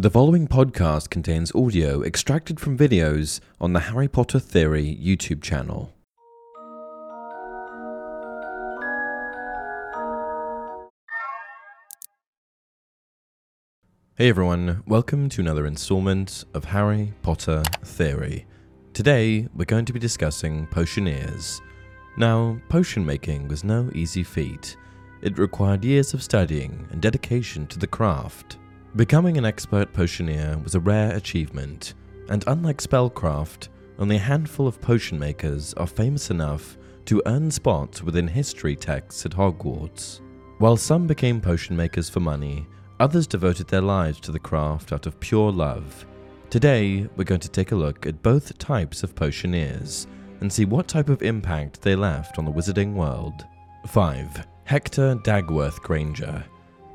The following podcast contains audio extracted from videos on the Harry Potter Theory YouTube channel. Hey everyone, welcome to another installment of Harry Potter Theory. Today we're going to be discussing potioneers. Now, potion making was no easy feat. It required years of studying and dedication to the craft. Becoming an expert potioneer was a rare achievement, and unlike spellcraft, only a handful of potion makers are famous enough to earn spots within history texts at Hogwarts. While some became potion makers for money, others devoted their lives to the craft out of pure love. Today, we're going to take a look at both types of potioneers and see what type of impact they left on the wizarding world. 5. Hector Dagworth Granger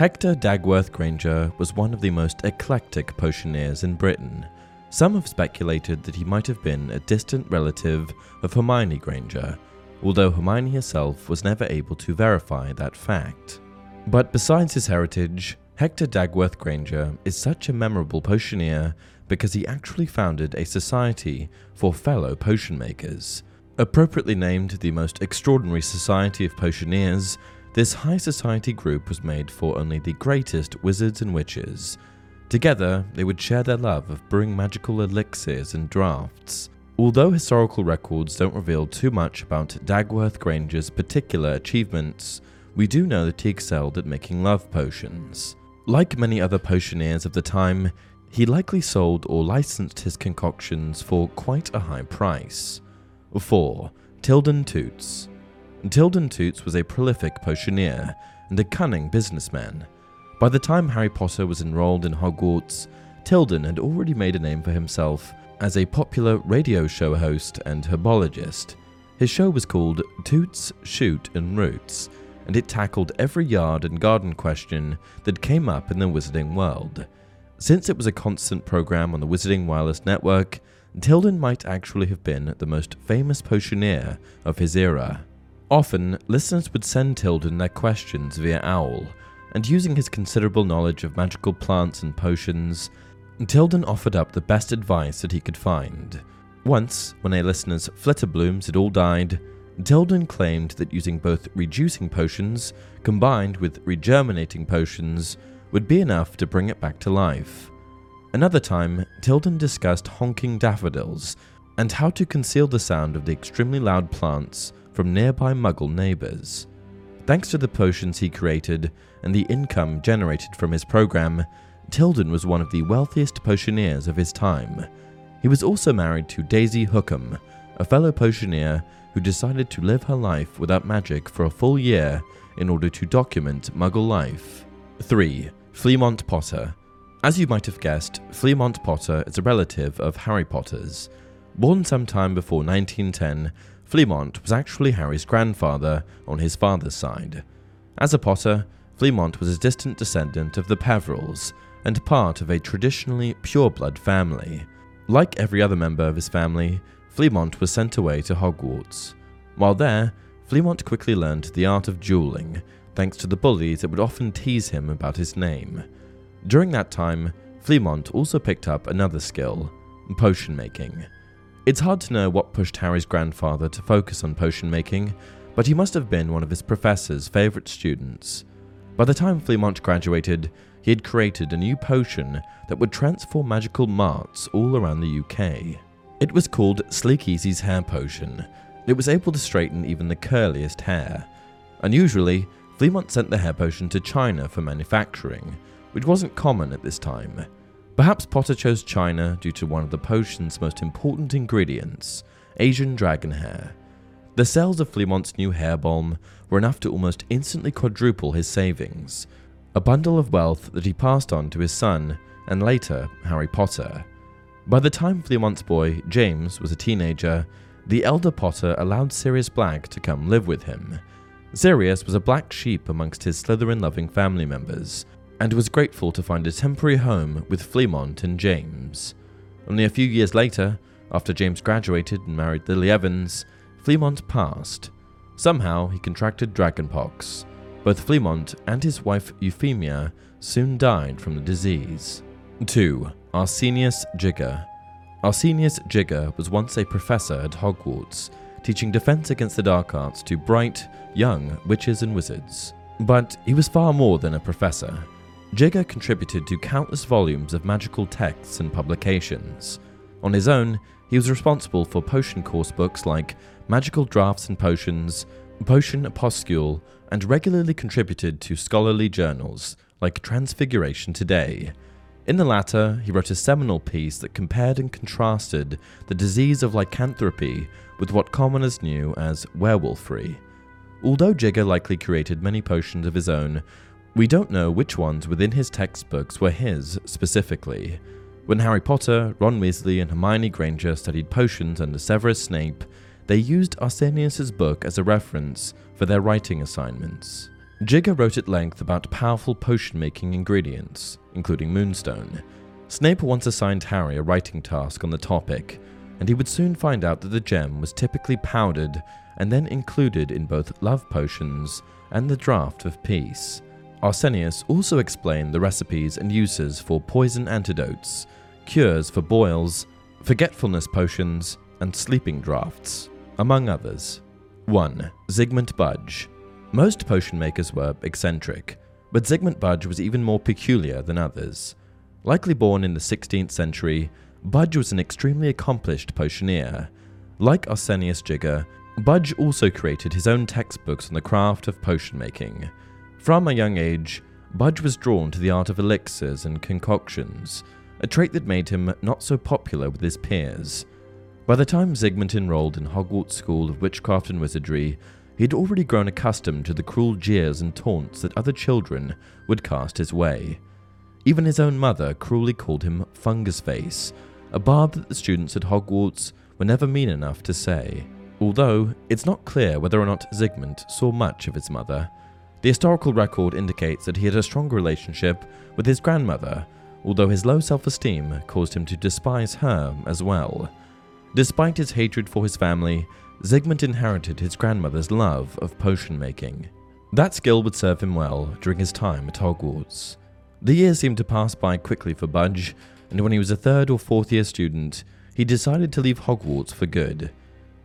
Hector Dagworth Granger was one of the most eclectic potioneers in Britain. Some have speculated that he might have been a distant relative of Hermione Granger, although Hermione herself was never able to verify that fact. But besides his heritage, Hector Dagworth Granger is such a memorable potioneer because he actually founded a society for fellow potion makers. Appropriately named the most extraordinary society of potioneers, this high society group was made for only the greatest wizards and witches. Together, they would share their love of brewing magical elixirs and drafts. Although historical records don't reveal too much about Dagworth Granger's particular achievements, we do know that he excelled at making love potions. Like many other potioneers of the time, he likely sold or licensed his concoctions for quite a high price. 4. Tilden Toots Tilden Toots was a prolific potioneer and a cunning businessman. By the time Harry Potter was enrolled in Hogwarts, Tilden had already made a name for himself as a popular radio show host and herbologist. His show was called Toots, Shoot, and Roots, and it tackled every yard and garden question that came up in the wizarding world. Since it was a constant program on the Wizarding Wireless Network, Tilden might actually have been the most famous potioneer of his era. Often, listeners would send Tilden their questions via OWL, and using his considerable knowledge of magical plants and potions, Tilden offered up the best advice that he could find. Once, when a listener's flitterblooms had all died, Tilden claimed that using both reducing potions combined with regerminating potions would be enough to bring it back to life. Another time, Tilden discussed honking daffodils and how to conceal the sound of the extremely loud plants from nearby muggle neighbors. Thanks to the potions he created and the income generated from his program, Tilden was one of the wealthiest potioneers of his time. He was also married to Daisy Hookham, a fellow potioneer who decided to live her life without magic for a full year in order to document muggle life. 3. Fleamont Potter. As you might have guessed, Fleamont Potter is a relative of Harry Potter's. Born sometime before 1910, Fleamont was actually Harry's grandfather on his father's side. As a Potter, Fleamont was a distant descendant of the Peverells and part of a traditionally pureblood family. Like every other member of his family, Fleamont was sent away to Hogwarts. While there, Fleamont quickly learned the art of dueling, thanks to the bullies that would often tease him about his name. During that time, Fleamont also picked up another skill potion making. It's hard to know what pushed Harry's grandfather to focus on potion making, but he must have been one of his professor's favourite students. By the time Fleamont graduated, he had created a new potion that would transform magical marts all around the UK. It was called Sleekeazy's Hair Potion. It was able to straighten even the curliest hair. Unusually, Fleamont sent the hair potion to China for manufacturing, which wasn't common at this time. Perhaps Potter chose China due to one of the potion's most important ingredients Asian dragon hair. The sales of Fleamont's new hair balm were enough to almost instantly quadruple his savings, a bundle of wealth that he passed on to his son and later Harry Potter. By the time Fleamont's boy, James, was a teenager, the elder Potter allowed Sirius Black to come live with him. Sirius was a black sheep amongst his Slytherin loving family members, and was grateful to find a temporary home with Fleamont and James. Only a few years later, after James graduated and married Lily Evans, Fleamont passed. Somehow he contracted dragonpox. Both Fleamont and his wife Euphemia soon died from the disease. 2. Arsenius Jigger Arsenius Jigger was once a professor at Hogwarts, teaching defense against the dark arts to bright, young witches and wizards. But he was far more than a professor. Jigger contributed to countless volumes of magical texts and publications. On his own, he was responsible for potion course books like Magical Drafts and Potions, Potion Opuscule, and regularly contributed to scholarly journals like Transfiguration Today. In the latter, he wrote a seminal piece that compared and contrasted the disease of lycanthropy with what commoners knew as werewolfry. Although Jigger likely created many potions of his own, we don't know which ones within his textbooks were his specifically. When Harry Potter, Ron Weasley, and Hermione Granger studied potions under Severus Snape, they used Arsenius's book as a reference for their writing assignments. Jigger wrote at length about powerful potion making ingredients, including moonstone. Snape once assigned Harry a writing task on the topic, and he would soon find out that the gem was typically powdered and then included in both love potions and the draught of peace. Arsenius also explained the recipes and uses for poison antidotes, cures for boils, forgetfulness potions, and sleeping draughts among others. 1. Zygmunt Budge. Most potion makers were eccentric, but Zygmunt Budge was even more peculiar than others. Likely born in the 16th century, Budge was an extremely accomplished potioneer. Like Arsenius Jigger, Budge also created his own textbooks on the craft of potion making. From a young age, Budge was drawn to the art of elixirs and concoctions, a trait that made him not so popular with his peers. By the time Zygmunt enrolled in Hogwarts School of Witchcraft and Wizardry, he had already grown accustomed to the cruel jeers and taunts that other children would cast his way. Even his own mother cruelly called him Fungus Face, a barb that the students at Hogwarts were never mean enough to say. Although it's not clear whether or not Zygmunt saw much of his mother. The historical record indicates that he had a strong relationship with his grandmother, although his low self esteem caused him to despise her as well. Despite his hatred for his family, Zygmunt inherited his grandmother's love of potion making. That skill would serve him well during his time at Hogwarts. The years seemed to pass by quickly for Budge, and when he was a third or fourth year student, he decided to leave Hogwarts for good.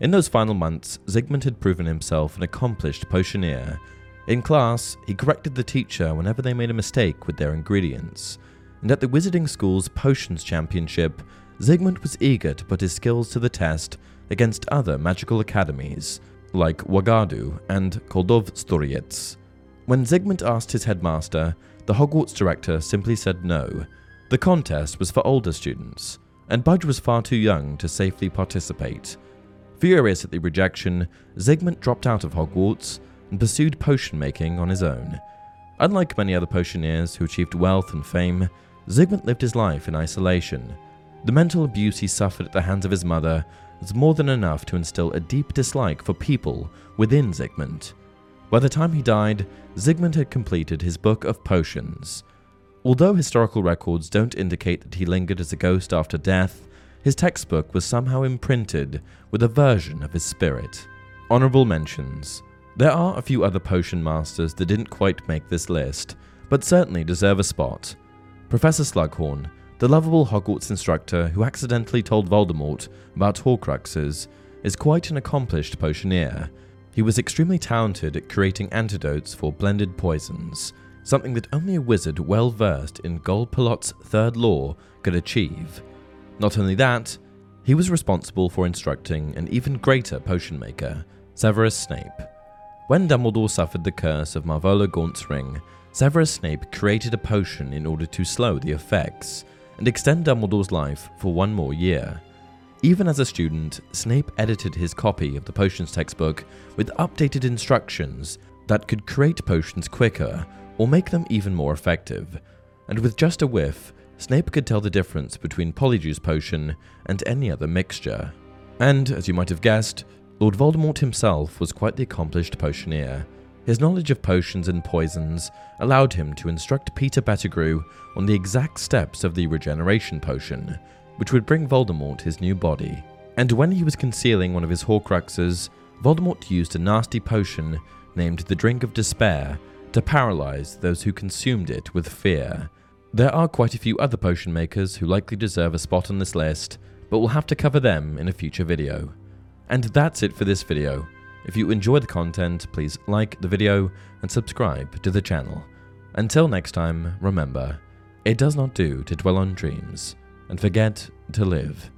In those final months, Zygmunt had proven himself an accomplished potioneer. In class, he corrected the teacher whenever they made a mistake with their ingredients, and at the Wizarding School's Potions Championship, Zygmunt was eager to put his skills to the test against other magical academies, like Wagadu and Koldovstoretz. When Zygmunt asked his headmaster, the Hogwarts director simply said no. The contest was for older students, and Budge was far too young to safely participate. Furious at the rejection, Zygmunt dropped out of Hogwarts and pursued potion making on his own. Unlike many other potioneers who achieved wealth and fame, Zygmunt lived his life in isolation the mental abuse he suffered at the hands of his mother was more than enough to instill a deep dislike for people within Zygmunt. By the time he died, Zygmunt had completed his book of potions. Although historical records don't indicate that he lingered as a ghost after death, his textbook was somehow imprinted with a version of his spirit. Honorable mentions. There are a few other potion masters that didn't quite make this list, but certainly deserve a spot. Professor Slughorn, the lovable Hogwarts instructor who accidentally told Voldemort about Horcruxes is quite an accomplished potioneer. He was extremely talented at creating antidotes for blended poisons. something that only a wizard well versed in Golpalot's third law could achieve. Not only that, he was responsible for instructing an even greater potion maker, Severus Snape. When Dumbledore suffered the curse of Marvolo Gaunt's ring, Severus Snape created a potion in order to slow the effects and extend Dumbledore's life for one more year. Even as a student, Snape edited his copy of the potions textbook with updated instructions that could create potions quicker or make them even more effective. And with just a whiff, Snape could tell the difference between Polyjuice Potion and any other mixture. And, as you might have guessed, Lord Voldemort himself was quite the accomplished potioneer. His knowledge of potions and poisons allowed him to instruct Peter Pettigrew on the exact steps of the regeneration potion, which would bring Voldemort his new body. And when he was concealing one of his Horcruxes, Voldemort used a nasty potion named the Drink of Despair to paralyze those who consumed it with fear. There are quite a few other potion makers who likely deserve a spot on this list, but we'll have to cover them in a future video. And that's it for this video. If you enjoy the content, please like the video and subscribe to the channel. Until next time, remember, it does not do to dwell on dreams and forget to live.